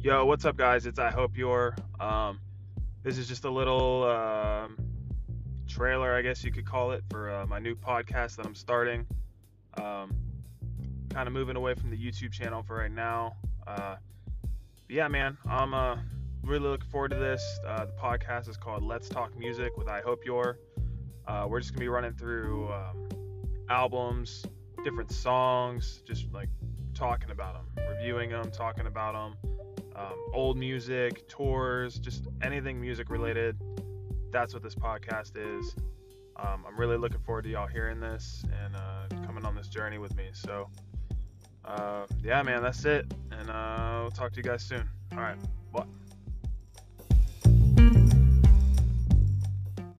Yo, what's up, guys? It's I Hope You're. Um, this is just a little um, trailer, I guess you could call it, for uh, my new podcast that I'm starting. Um, kind of moving away from the YouTube channel for right now. Uh, yeah, man, I'm uh, really looking forward to this. Uh, the podcast is called Let's Talk Music with I Hope You're. Uh, we're just gonna be running through um, albums, different songs, just like talking about them, reviewing them, talking about them um, old music, tours, just anything music related. That's what this podcast is. Um, I'm really looking forward to y'all hearing this and uh, coming on this journey with me. So, uh, yeah, man, that's it. And uh, we'll talk to you guys soon. All right, bye.